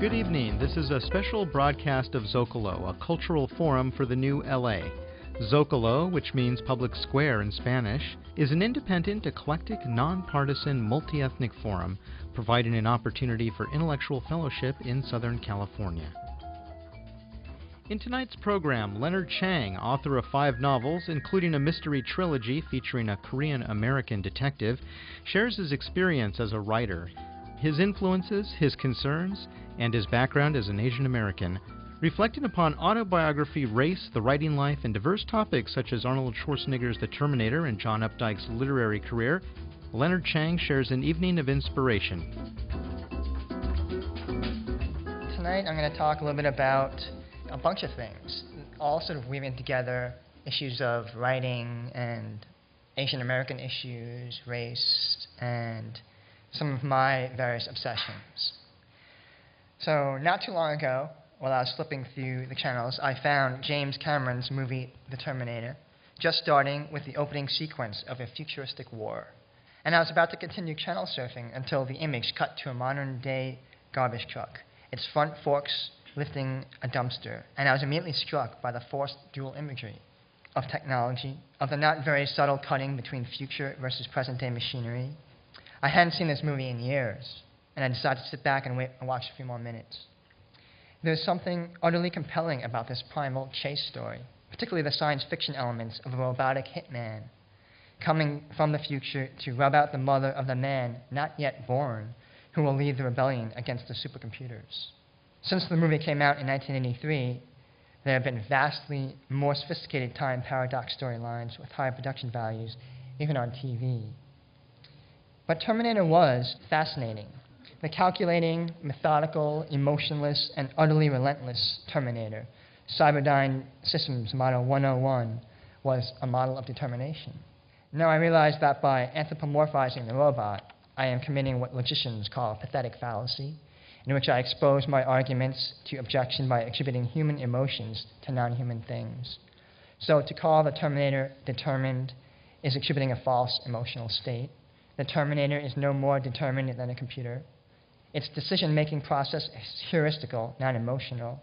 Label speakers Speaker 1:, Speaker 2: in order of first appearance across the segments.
Speaker 1: Good evening. This is a special broadcast of Zocalo, a cultural forum for the new LA. Zocalo, which means public square in Spanish, is an independent, eclectic, nonpartisan, multi ethnic forum providing an opportunity for intellectual fellowship in Southern California. In tonight's program, Leonard Chang, author of five novels, including a mystery trilogy featuring a Korean American detective, shares his experience as a writer, his influences, his concerns, and his background as an Asian American. Reflecting upon autobiography, race, the writing life, and diverse topics such as Arnold Schwarzenegger's The Terminator and John Updike's literary career, Leonard Chang shares an evening of inspiration.
Speaker 2: Tonight I'm going to talk a little bit about a bunch of things, all sort of weaving together issues of writing and Asian American issues, race, and some of my various obsessions. So, not too long ago, while I was flipping through the channels, I found James Cameron's movie The Terminator, just starting with the opening sequence of a futuristic war. And I was about to continue channel surfing until the image cut to a modern day garbage truck, its front forks lifting a dumpster, and I was immediately struck by the forced dual imagery of technology, of the not very subtle cutting between future versus present day machinery. I hadn't seen this movie in years, and I decided to sit back and wait and watch a few more minutes. There's something utterly compelling about this primal chase story, particularly the science fiction elements of a robotic hitman coming from the future to rub out the mother of the man not yet born who will lead the rebellion against the supercomputers. Since the movie came out in 1983, there have been vastly more sophisticated time paradox storylines with higher production values, even on TV. But Terminator was fascinating. The calculating, methodical, emotionless, and utterly relentless Terminator, Cyberdyne Systems Model 101, was a model of determination. Now I realize that by anthropomorphizing the robot, I am committing what logicians call a pathetic fallacy in which I expose my arguments to objection by attributing human emotions to non human things. So, to call the Terminator determined is attributing a false emotional state. The Terminator is no more determined than a computer. Its decision making process is heuristical, not emotional.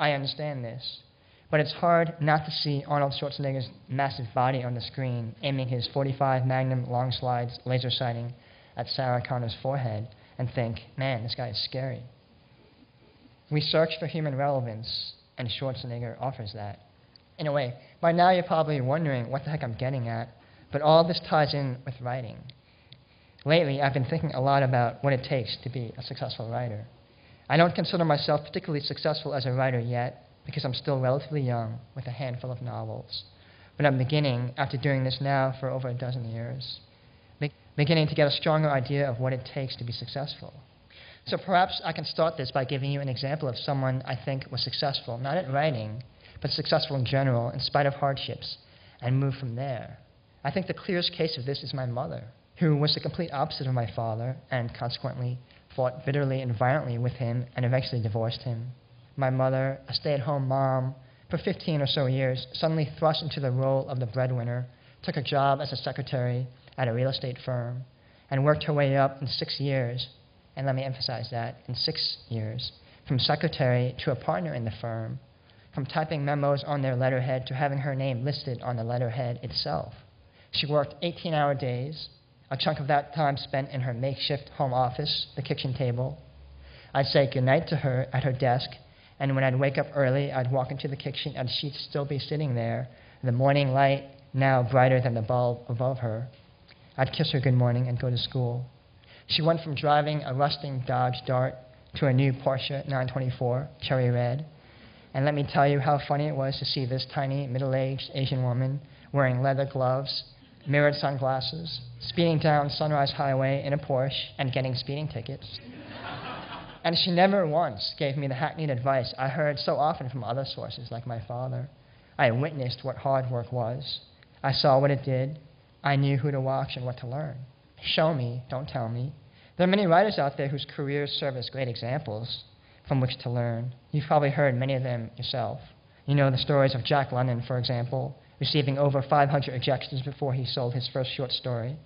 Speaker 2: I understand this. But it's hard not to see Arnold Schwarzenegger's massive body on the screen aiming his 45 Magnum long slides laser sighting at Sarah Connor's forehead and think, man, this guy is scary. We search for human relevance, and Schwarzenegger offers that. In a way, by now you're probably wondering what the heck I'm getting at, but all this ties in with writing. Lately, I've been thinking a lot about what it takes to be a successful writer. I don't consider myself particularly successful as a writer yet because I'm still relatively young with a handful of novels. But I'm beginning, after doing this now for over a dozen years beginning to get a stronger idea of what it takes to be successful. So perhaps I can start this by giving you an example of someone I think was successful, not at writing, but successful in general, in spite of hardships, and move from there. I think the clearest case of this is my mother, who was the complete opposite of my father, and consequently fought bitterly and violently with him and eventually divorced him. My mother, a stay at home mom, for 15 or so years, suddenly thrust into the role of the breadwinner, took a job as a secretary, at a real estate firm and worked her way up in six years, and let me emphasize that, in six years, from secretary to a partner in the firm, from typing memos on their letterhead to having her name listed on the letterhead itself. She worked 18 hour days, a chunk of that time spent in her makeshift home office, the kitchen table. I'd say goodnight to her at her desk, and when I'd wake up early, I'd walk into the kitchen and she'd still be sitting there, the morning light now brighter than the bulb above her. I'd kiss her good morning and go to school. She went from driving a rusting Dodge Dart to a new Porsche 924, cherry red. And let me tell you how funny it was to see this tiny, middle aged Asian woman wearing leather gloves, mirrored sunglasses, speeding down Sunrise Highway in a Porsche and getting speeding tickets. and she never once gave me the hackneyed advice I heard so often from other sources, like my father. I witnessed what hard work was. I saw what it did, I knew who to watch and what to learn. Show me, don't tell me. There are many writers out there whose careers serve as great examples from which to learn. You've probably heard many of them yourself. You know the stories of Jack London, for example, receiving over 500 rejections before he sold his first short story,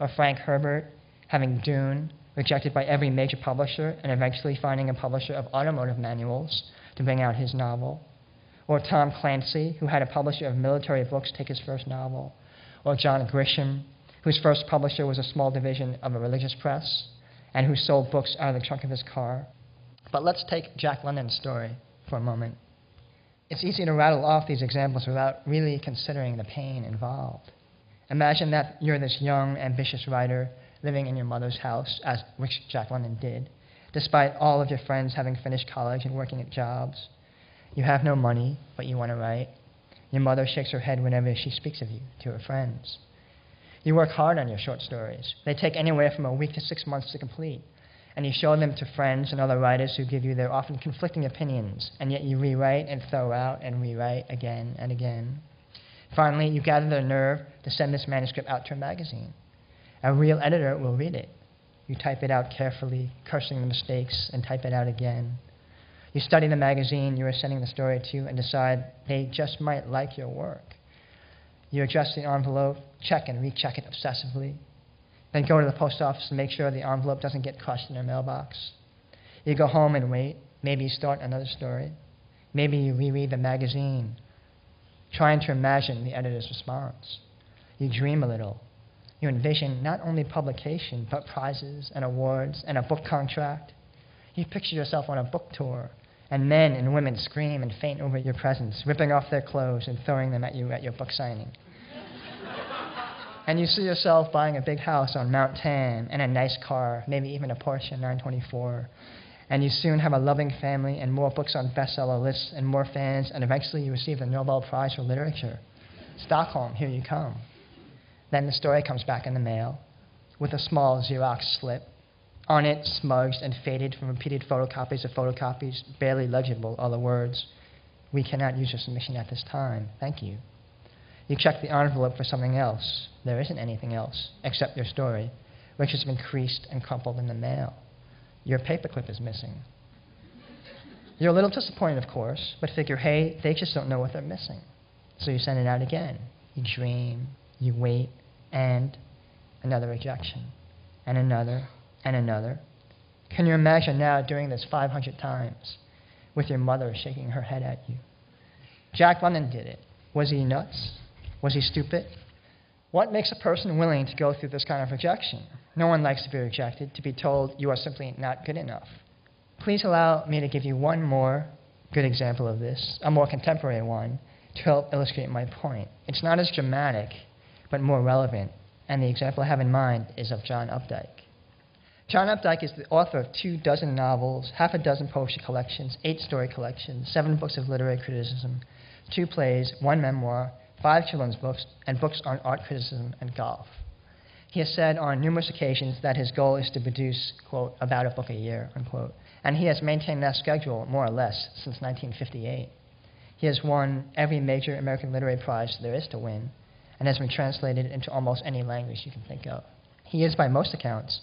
Speaker 2: or Frank Herbert having Dune, rejected by every major publisher, and eventually finding a publisher of automotive manuals to bring out his novel. Or Tom Clancy, who had a publisher of military books take his first novel. Or John Grisham, whose first publisher was a small division of a religious press, and who sold books out of the trunk of his car. But let's take Jack London's story for a moment. It's easy to rattle off these examples without really considering the pain involved. Imagine that you're this young, ambitious writer living in your mother's house, as which Jack London did, despite all of your friends having finished college and working at jobs. You have no money, but you want to write. Your mother shakes her head whenever she speaks of you to her friends. You work hard on your short stories. They take anywhere from a week to six months to complete. And you show them to friends and other writers who give you their often conflicting opinions, and yet you rewrite and throw out and rewrite again and again. Finally, you gather the nerve to send this manuscript out to a magazine. A real editor will read it. You type it out carefully, cursing the mistakes, and type it out again. You study the magazine you are sending the story to and decide they just might like your work. You address the envelope, check and recheck it obsessively, then go to the post office and make sure the envelope doesn't get crushed in your mailbox. You go home and wait. Maybe you start another story. Maybe you reread the magazine, trying to imagine the editor's response. You dream a little. You envision not only publication, but prizes and awards and a book contract. You picture yourself on a book tour, and men and women scream and faint over your presence, ripping off their clothes and throwing them at you at your book signing and you see yourself buying a big house on Mount Tam and a nice car, maybe even a Porsche 924. And you soon have a loving family and more books on bestseller lists and more fans, and eventually you receive the Nobel Prize for Literature. Stockholm, here you come. Then the story comes back in the mail with a small Xerox slip. On it, smudged and faded from repeated photocopies of photocopies, barely legible are the words, We cannot use your submission at this time. Thank you. You check the envelope for something else. There isn't anything else except your story, which has been creased and crumpled in the mail. Your paperclip is missing. You're a little disappointed, of course, but figure, hey, they just don't know what they're missing. So you send it out again. You dream, you wait, and another rejection, and another, and another. Can you imagine now doing this 500 times with your mother shaking her head at you? Jack London did it. Was he nuts? Was he stupid? What makes a person willing to go through this kind of rejection? No one likes to be rejected, to be told you are simply not good enough. Please allow me to give you one more good example of this, a more contemporary one, to help illustrate my point. It's not as dramatic, but more relevant, and the example I have in mind is of John Updike. John Updike is the author of two dozen novels, half a dozen poetry collections, eight story collections, seven books of literary criticism, two plays, one memoir, five children's books, and books on art criticism and golf. He has said on numerous occasions that his goal is to produce, quote, about a book a year, unquote. And he has maintained that schedule, more or less, since 1958. He has won every major American literary prize there is to win, and has been translated into almost any language you can think of. He is, by most accounts,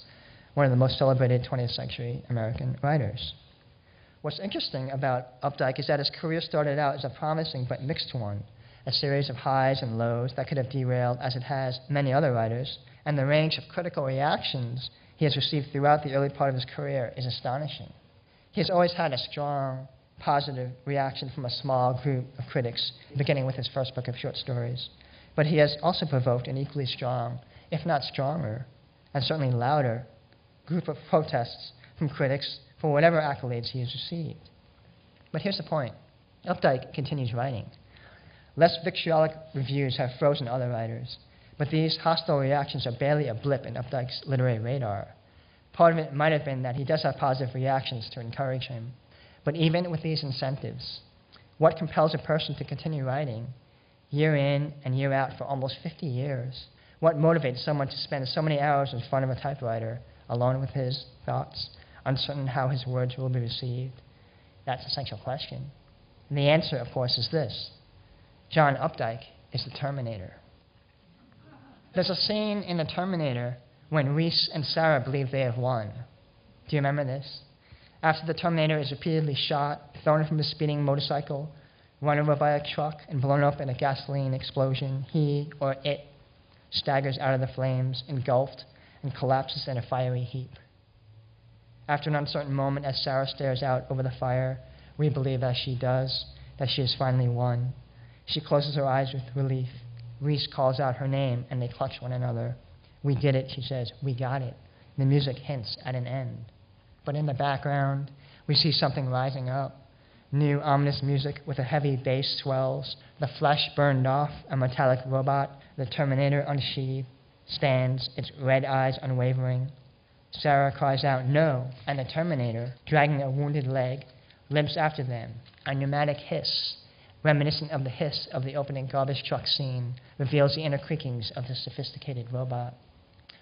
Speaker 2: one of the most celebrated 20th century American writers. What's interesting about Updike is that his career started out as a promising but mixed one, a series of highs and lows that could have derailed, as it has, many other writers, and the range of critical reactions he has received throughout the early part of his career is astonishing. He has always had a strong, positive reaction from a small group of critics, beginning with his first book of short stories. But he has also provoked an equally strong, if not stronger, and certainly louder, group of protests from critics for whatever accolades he has received. But here's the point Updike continues writing. Less vitriolic reviews have frozen other writers, but these hostile reactions are barely a blip in Updike's literary radar. Part of it might have been that he does have positive reactions to encourage him. But even with these incentives, what compels a person to continue writing year in and year out for almost 50 years? What motivates someone to spend so many hours in front of a typewriter, alone with his thoughts, uncertain how his words will be received? That's the central question. And the answer, of course, is this John Updike is the Terminator. There's a scene in The Terminator when Reese and Sarah believe they have won. Do you remember this? After the Terminator is repeatedly shot, thrown from a speeding motorcycle, run over by a truck, and blown up in a gasoline explosion, he or it staggers out of the flames, engulfed, and collapses in a fiery heap. After an uncertain moment, as Sarah stares out over the fire, we believe, as she does, that she has finally won. She closes her eyes with relief. Reese calls out her name, and they clutch one another. We did it, she says. We got it. The music hints at an end. But in the background, we see something rising up. New ominous music with a heavy bass swells. The flesh burned off, a metallic robot, the Terminator unsheathed, stands, its red eyes unwavering. Sarah cries out, No! And the Terminator, dragging a wounded leg, limps after them. A pneumatic hiss, reminiscent of the hiss of the opening garbage truck scene, reveals the inner creakings of the sophisticated robot.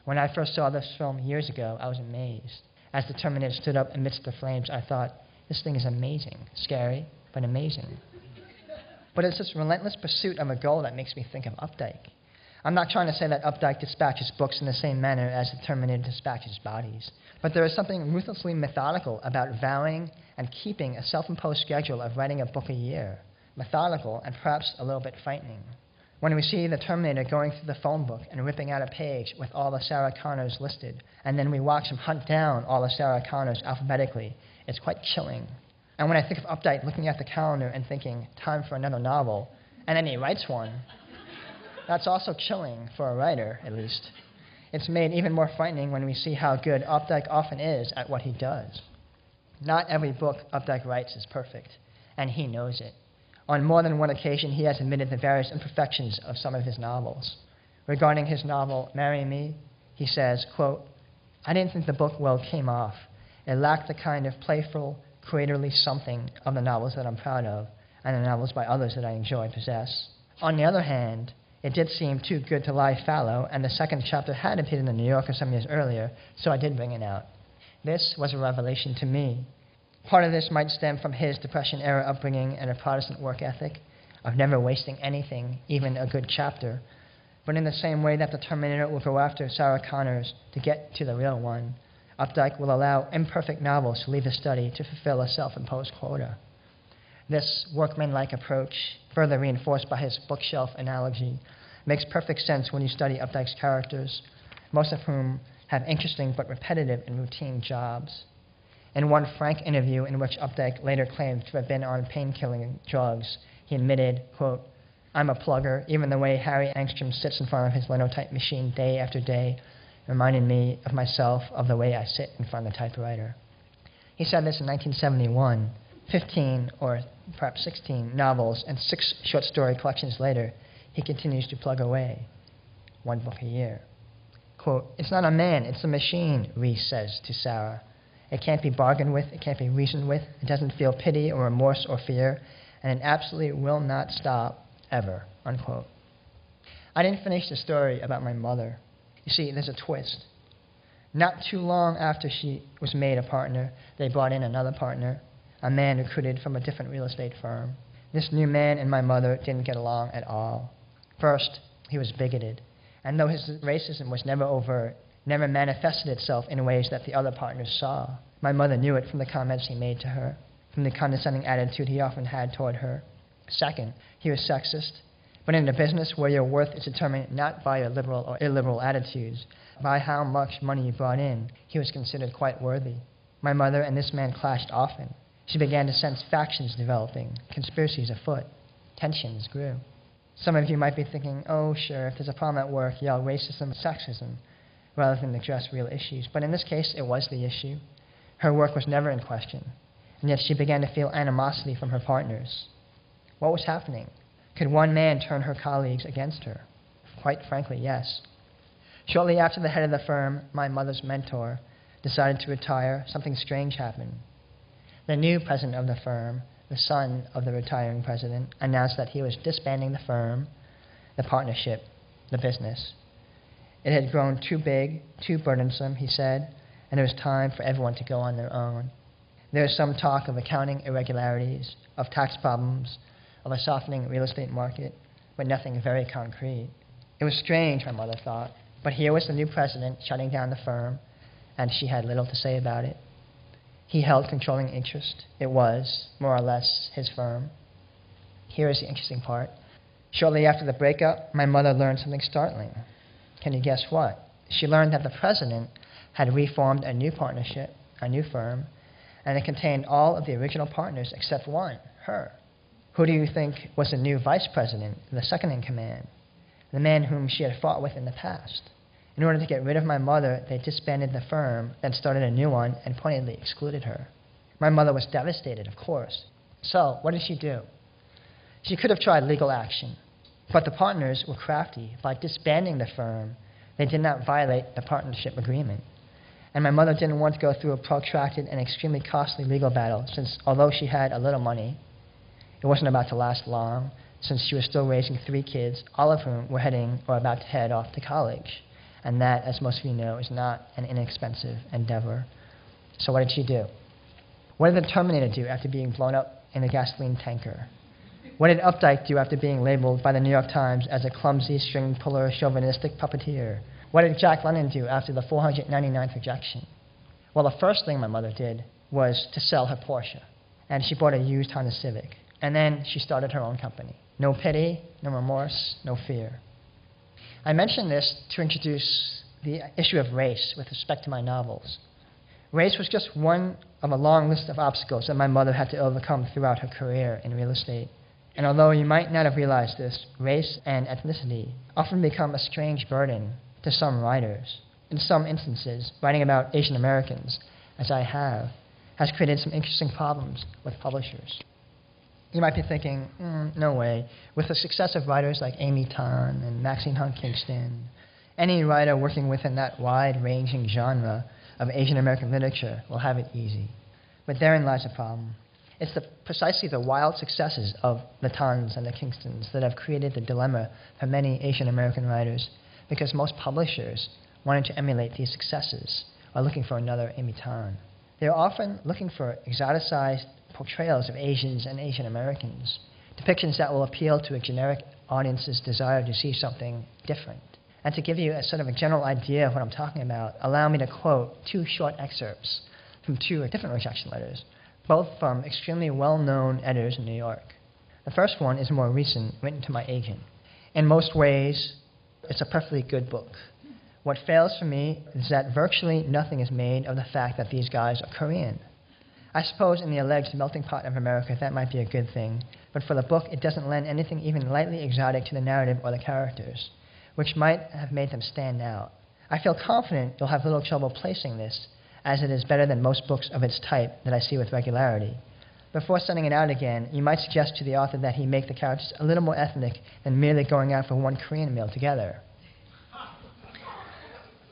Speaker 2: When I first saw this film years ago, I was amazed. As the Terminator stood up amidst the flames, I thought, this thing is amazing. Scary, but amazing. But it's this relentless pursuit of a goal that makes me think of Updike. I'm not trying to say that Updike dispatches books in the same manner as the Terminator dispatches bodies, but there is something ruthlessly methodical about vowing and keeping a self imposed schedule of writing a book a year. Methodical and perhaps a little bit frightening. When we see the Terminator going through the phone book and ripping out a page with all the Sarah Connors listed, and then we watch him hunt down all the Sarah Connors alphabetically, it's quite chilling. And when I think of Updike looking at the calendar and thinking, time for another novel, and then he writes one, that's also chilling for a writer, at least. It's made even more frightening when we see how good Updike often is at what he does. Not every book Updike writes is perfect, and he knows it. On more than one occasion, he has admitted the various imperfections of some of his novels. Regarding his novel, Marry Me, he says, quote, I didn't think the book well came off. It lacked the kind of playful, creatorly something of the novels that I'm proud of, and the novels by others that I enjoy possess. On the other hand, it did seem too good to lie fallow, and the second chapter had appeared in the New Yorker some years earlier, so I did bring it out. This was a revelation to me. Part of this might stem from his Depression era upbringing and a Protestant work ethic of never wasting anything, even a good chapter. But in the same way that the Terminator will go after Sarah Connors to get to the real one, Updike will allow imperfect novels to leave the study to fulfill a self imposed quota. This workmanlike approach, further reinforced by his bookshelf analogy, makes perfect sense when you study Updike's characters, most of whom have interesting but repetitive and routine jobs. In one frank interview in which Updike later claimed to have been on painkilling drugs, he admitted, quote, I'm a plugger, even the way Harry Angstrom sits in front of his linotype machine day after day reminded me of myself of the way I sit in front of the typewriter. He said this in 1971, 15 or perhaps 16 novels and six short story collections later, he continues to plug away, one book a year. Quote, It's not a man, it's a machine, Reese says to Sarah. It can't be bargained with, it can't be reasoned with, it doesn't feel pity or remorse or fear, and it absolutely will not stop, ever. Unquote. I didn't finish the story about my mother. You see, there's a twist. Not too long after she was made a partner, they brought in another partner, a man recruited from a different real estate firm. This new man and my mother didn't get along at all. First, he was bigoted, and though his racism was never overt, never manifested itself in ways that the other partners saw. My mother knew it from the comments he made to her, from the condescending attitude he often had toward her. Second, he was sexist, but in a business where your worth is determined not by your liberal or illiberal attitudes, by how much money you brought in, he was considered quite worthy. My mother and this man clashed often. She began to sense factions developing, conspiracies afoot. Tensions grew. Some of you might be thinking, oh, sure, if there's a problem at work, yell racism sexism, rather than address real issues. But in this case, it was the issue. Her work was never in question, and yet she began to feel animosity from her partners. What was happening? Could one man turn her colleagues against her? Quite frankly, yes. Shortly after the head of the firm, my mother's mentor, decided to retire, something strange happened. The new president of the firm, the son of the retiring president, announced that he was disbanding the firm, the partnership, the business. It had grown too big, too burdensome, he said, and it was time for everyone to go on their own. There was some talk of accounting irregularities, of tax problems, of a softening real estate market, but nothing very concrete. It was strange, my mother thought, but here was the new president shutting down the firm, and she had little to say about it. He held controlling interest. It was, more or less, his firm. Here is the interesting part. Shortly after the breakup, my mother learned something startling. Can you guess what? She learned that the president had reformed a new partnership, a new firm, and it contained all of the original partners except one, her. Who do you think was the new vice president, the second in command? The man whom she had fought with in the past. In order to get rid of my mother, they disbanded the firm, then started a new one, and pointedly excluded her. My mother was devastated, of course. So, what did she do? She could have tried legal action, but the partners were crafty. By disbanding the firm, they did not violate the partnership agreement. And my mother didn't want to go through a protracted and extremely costly legal battle, since although she had a little money, it wasn't about to last long, since she was still raising three kids, all of whom were heading or about to head off to college. And that, as most of you know, is not an inexpensive endeavor. So, what did she do? What did the Terminator do after being blown up in a gasoline tanker? What did Updike do after being labeled by the New York Times as a clumsy, string puller, chauvinistic puppeteer? What did Jack London do after the 499th rejection? Well, the first thing my mother did was to sell her Porsche, and she bought a used Honda Civic. And then she started her own company. No pity, no remorse, no fear. I mention this to introduce the issue of race with respect to my novels. Race was just one of a long list of obstacles that my mother had to overcome throughout her career in real estate. And although you might not have realized this, race and ethnicity often become a strange burden to some writers. In some instances, writing about Asian Americans, as I have, has created some interesting problems with publishers. You might be thinking, mm, no way. With the success of writers like Amy Tan and Maxine Hong Kingston, any writer working within that wide ranging genre of Asian American literature will have it easy. But therein lies the problem. It's the, precisely the wild successes of the Tans and the Kingstons that have created the dilemma for many Asian American writers because most publishers wanting to emulate these successes are looking for another Amy Tan. They're often looking for exoticized portrayals of Asians and Asian Americans, depictions that will appeal to a generic audience's desire to see something different. And to give you a sort of a general idea of what I'm talking about, allow me to quote two short excerpts from two different rejection letters, both from extremely well known editors in New York. The first one is more recent, written to my agent. In most ways, it's a perfectly good book. What fails for me is that virtually nothing is made of the fact that these guys are Korean. I suppose in the alleged melting pot of America that might be a good thing, but for the book it doesn't lend anything even lightly exotic to the narrative or the characters, which might have made them stand out. I feel confident you'll have little trouble placing this, as it is better than most books of its type that I see with regularity. Before sending it out again, you might suggest to the author that he make the characters a little more ethnic than merely going out for one Korean meal together.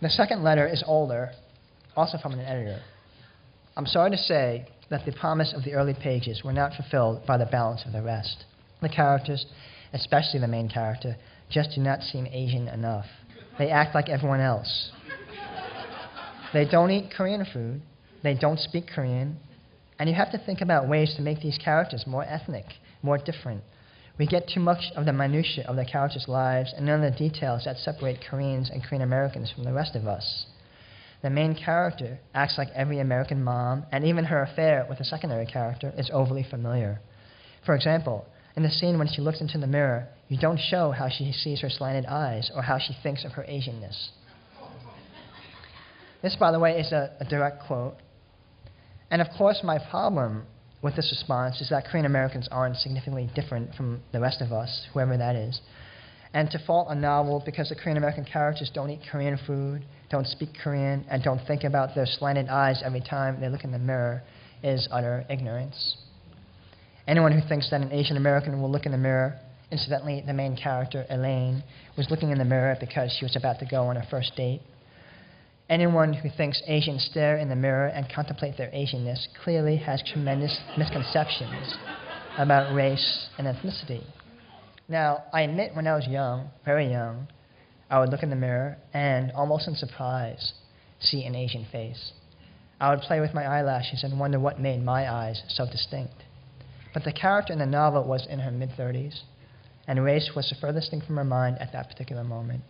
Speaker 2: The second letter is older, also from an editor. I'm sorry to say that the promise of the early pages were not fulfilled by the balance of the rest. The characters, especially the main character, just do not seem Asian enough. They act like everyone else. They don't eat Korean food, they don't speak Korean, and you have to think about ways to make these characters more ethnic, more different. We get too much of the minutiae of the characters' lives and none of the details that separate Koreans and Korean Americans from the rest of us. The main character acts like every American mom, and even her affair with the secondary character is overly familiar. For example, in the scene when she looks into the mirror, you don't show how she sees her slanted eyes or how she thinks of her Asianness. This, by the way, is a, a direct quote and of course, my problem with this response is that Korean Americans aren't significantly different from the rest of us, whoever that is. And to fault a novel because the Korean American characters don't eat Korean food, don't speak Korean, and don't think about their slanted eyes every time they look in the mirror is utter ignorance. Anyone who thinks that an Asian American will look in the mirror, incidentally, the main character, Elaine, was looking in the mirror because she was about to go on a first date, Anyone who thinks Asians stare in the mirror and contemplate their Asianness clearly has tremendous misconceptions about race and ethnicity. Now, I admit when I was young, very young, I would look in the mirror and, almost in surprise, see an Asian face. I would play with my eyelashes and wonder what made my eyes so distinct. But the character in the novel was in her mid 30s, and race was the furthest thing from her mind at that particular moment.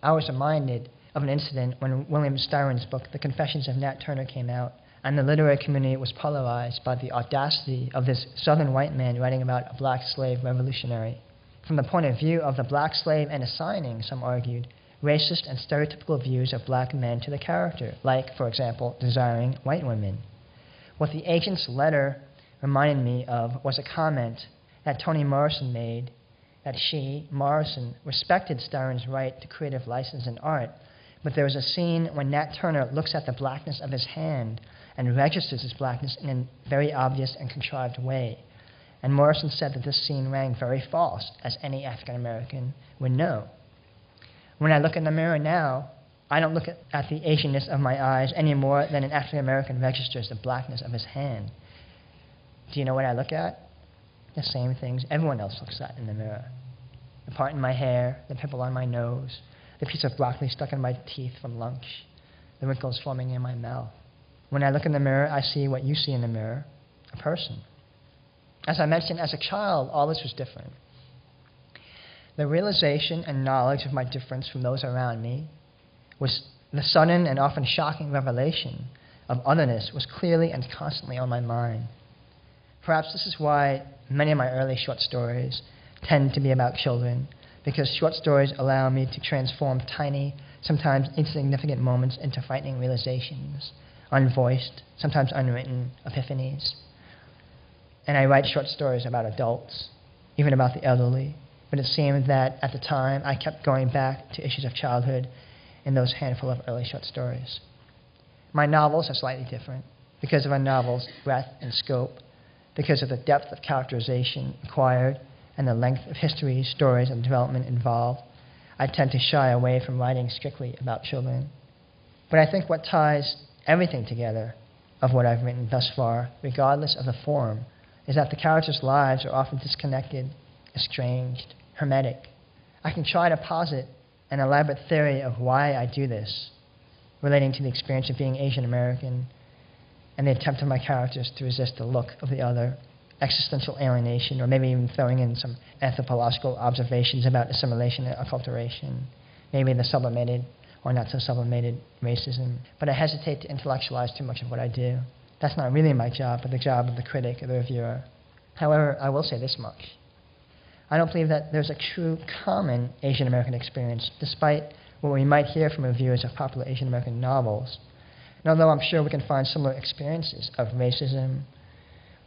Speaker 2: I was reminded of an incident when William Styron's book, The Confessions of Nat Turner, came out, and the literary community was polarized by the audacity of this southern white man writing about a black slave revolutionary. From the point of view of the black slave and assigning, some argued, racist and stereotypical views of black men to the character, like, for example, desiring white women. What the agent's letter reminded me of was a comment that Toni Morrison made that she, Morrison, respected Styron's right to creative license in art, but there is a scene when Nat Turner looks at the blackness of his hand and registers his blackness in a very obvious and contrived way. And Morrison said that this scene rang very false, as any African American would know. When I look in the mirror now, I don't look at, at the Asianness of my eyes any more than an African American registers the blackness of his hand. Do you know what I look at? The same things everyone else looks at in the mirror. The part in my hair, the pimple on my nose, the piece of broccoli stuck in my teeth from lunch, the wrinkles forming in my mouth. When I look in the mirror, I see what you see in the mirror a person. As I mentioned, as a child, all this was different. The realization and knowledge of my difference from those around me was the sudden and often shocking revelation of otherness was clearly and constantly on my mind. Perhaps this is why many of my early short stories tend to be about children, because short stories allow me to transform tiny, sometimes insignificant moments into frightening realizations, unvoiced, sometimes unwritten epiphanies. And I write short stories about adults, even about the elderly, but it seemed that at the time I kept going back to issues of childhood in those handful of early short stories. My novels are slightly different because of a novel's breadth and scope, because of the depth of characterization acquired and the length of history, stories, and development involved. I tend to shy away from writing strictly about children. But I think what ties everything together of what I've written thus far, regardless of the form, is that the characters' lives are often disconnected, estranged, hermetic. I can try to posit an elaborate theory of why I do this, relating to the experience of being Asian American and the attempt of my characters to resist the look of the other, existential alienation, or maybe even throwing in some anthropological observations about assimilation and acculturation, maybe the sublimated or not so sublimated racism. But I hesitate to intellectualize too much of what I do. That's not really my job, but the job of the critic or the reviewer. However, I will say this much. I don't believe that there's a true common Asian American experience, despite what we might hear from reviewers of popular Asian American novels. And although I'm sure we can find similar experiences of racism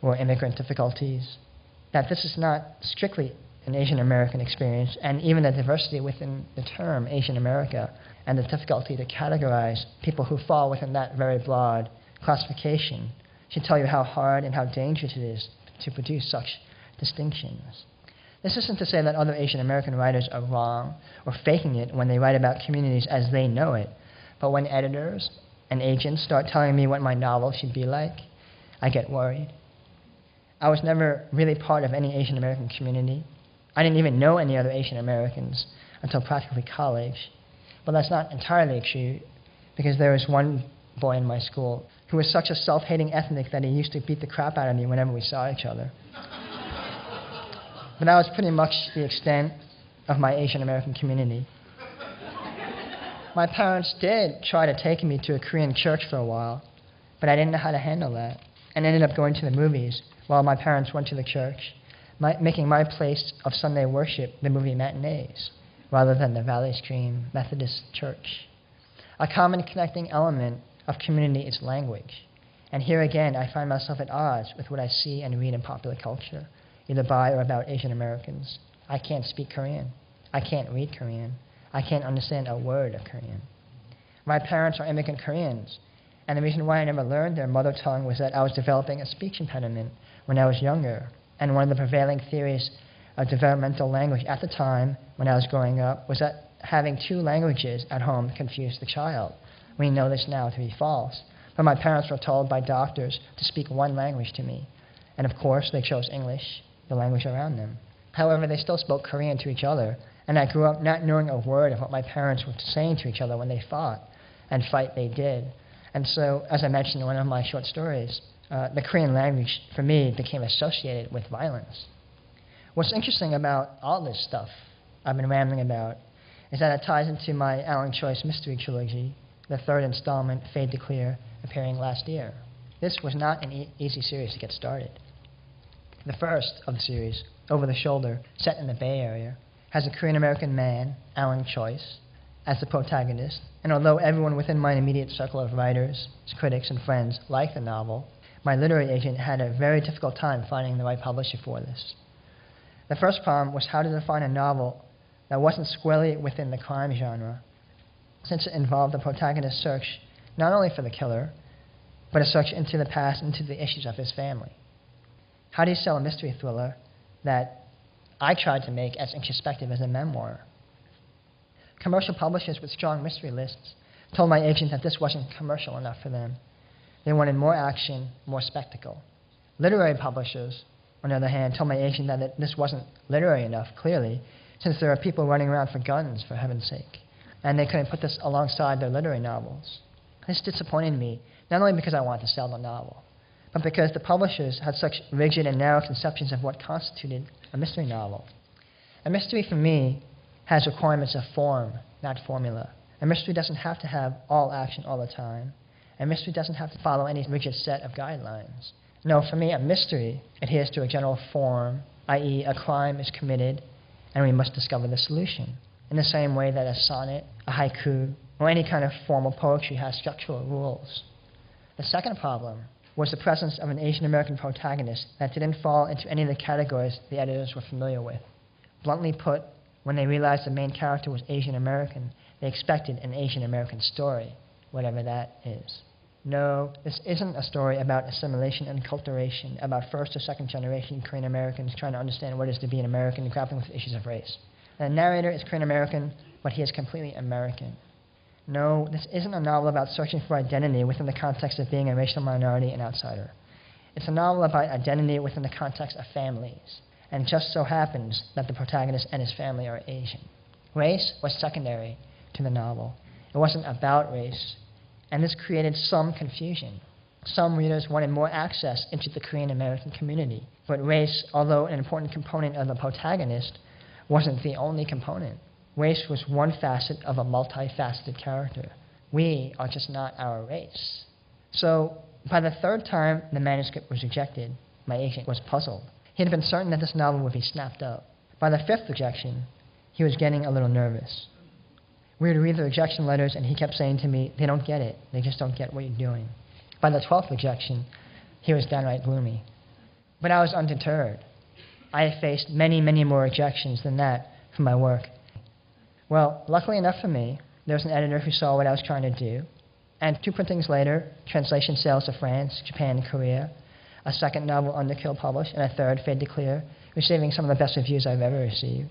Speaker 2: or immigrant difficulties, that this is not strictly an Asian American experience, and even the diversity within the term Asian America and the difficulty to categorize people who fall within that very broad classification should tell you how hard and how dangerous it is to produce such distinctions. This isn't to say that other Asian American writers are wrong or faking it when they write about communities as they know it, but when editors and agents start telling me what my novel should be like, I get worried. I was never really part of any Asian American community. I didn't even know any other Asian Americans until practically college. But that's not entirely true, because there was one boy in my school who was such a self hating ethnic that he used to beat the crap out of me whenever we saw each other. but that was pretty much the extent of my Asian American community. My parents did try to take me to a Korean church for a while, but I didn't know how to handle that, and ended up going to the movies while my parents went to the church, my, making my place of Sunday worship the movie matinees rather than the Valley Stream Methodist Church. A common connecting element of community is language. And here again, I find myself at odds with what I see and read in popular culture, either by or about Asian Americans. I can't speak Korean. I can't read Korean. I can't understand a word of Korean. My parents are immigrant Koreans, and the reason why I never learned their mother tongue was that I was developing a speech impediment when I was younger. And one of the prevailing theories of developmental language at the time when I was growing up was that having two languages at home confused the child. We know this now to be false. But my parents were told by doctors to speak one language to me. And of course, they chose English, the language around them. However, they still spoke Korean to each other. And I grew up not knowing a word of what my parents were saying to each other when they fought. And fight they did. And so, as I mentioned in one of my short stories, uh, the Korean language, for me, became associated with violence. What's interesting about all this stuff I've been rambling about is that it ties into my Allen Choice mystery trilogy, the third installment, Fade to Clear, appearing last year. This was not an e- easy series to get started. The first of the series, Over the Shoulder, set in the Bay Area, has a Korean American man, Allen Choice, as the protagonist, and although everyone within my immediate circle of writers, critics, and friends liked the novel, my literary agent had a very difficult time finding the right publisher for this. The first problem was how to define a novel that wasn't squarely within the crime genre, since it involved the protagonist's search not only for the killer, but a search into the past, and into the issues of his family. How do you sell a mystery thriller that I tried to make as introspective as a memoir? Commercial publishers with strong mystery lists told my agent that this wasn't commercial enough for them. They wanted more action, more spectacle. Literary publishers, on the other hand, told my agent that this wasn't literary enough, clearly, since there are people running around for guns, for heaven's sake, and they couldn't put this alongside their literary novels. This disappointed me, not only because I wanted to sell the novel, but because the publishers had such rigid and narrow conceptions of what constituted a mystery novel. A mystery for me has requirements of form, not formula. A mystery doesn't have to have all action all the time. A mystery doesn't have to follow any rigid set of guidelines. No, for me, a mystery adheres to a general form, i.e., a crime is committed and we must discover the solution. In the same way that a sonnet, a haiku, or any kind of formal poetry has structural rules. The second problem was the presence of an Asian American protagonist that didn't fall into any of the categories the editors were familiar with. Bluntly put, when they realized the main character was Asian American, they expected an Asian American story, whatever that is. No, this isn't a story about assimilation and acculturation, about first or second generation Korean Americans trying to understand what it is to be an American and grappling with issues of race. The narrator is Korean American, but he is completely American. No, this isn't a novel about searching for identity within the context of being a racial minority and outsider. It's a novel about identity within the context of families, and just so happens that the protagonist and his family are Asian. Race was secondary to the novel. It wasn't about race, and this created some confusion. Some readers wanted more access into the Korean American community, but race, although an important component of the protagonist, wasn't the only component. Race was one facet of a multifaceted character. We are just not our race. So, by the third time the manuscript was rejected, my agent was puzzled. He had been certain that this novel would be snapped up. By the fifth rejection, he was getting a little nervous. We would read the rejection letters, and he kept saying to me, They don't get it. They just don't get what you're doing. By the twelfth rejection, he was downright gloomy. But I was undeterred. I faced many, many more rejections than that for my work. Well, luckily enough for me, there was an editor who saw what I was trying to do. And two printings later, translation sales to France, Japan, and Korea, a second novel, Underkill, published, and a third, Fade to Clear, receiving some of the best reviews I've ever received.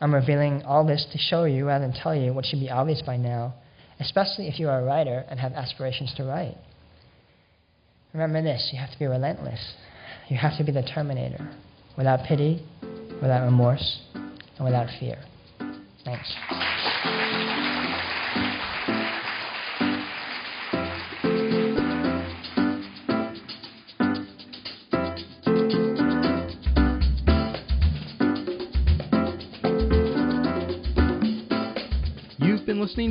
Speaker 2: I'm revealing all this to show you rather than tell you what should be obvious by now, especially if you are a writer and have aspirations to write. Remember this you have to be relentless. You have to be the Terminator, without pity, without remorse, and without fear. Thanks.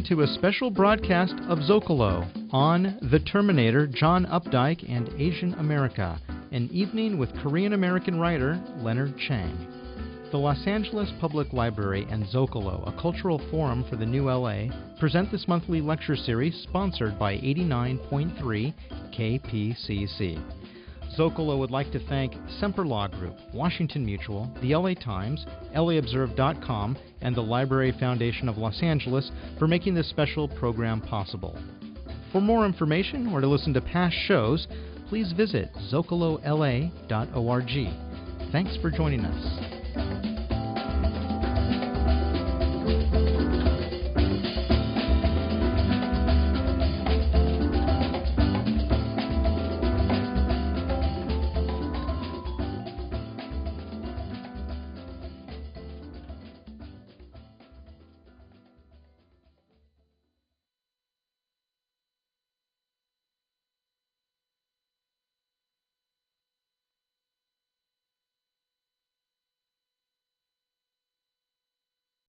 Speaker 1: To a special broadcast of Zocalo on The Terminator, John Updike, and Asian America, an evening with Korean American writer Leonard Chang. The Los Angeles Public Library and Zocalo, a cultural forum for the new LA, present this monthly lecture series sponsored by 89.3 KPCC. Zocalo would like to thank Semper Law Group, Washington Mutual, the LA Times, LAobserved.com, and the Library Foundation of Los Angeles for making this special program possible. For more information or to listen to past shows, please visit zocalola.org. Thanks for joining us.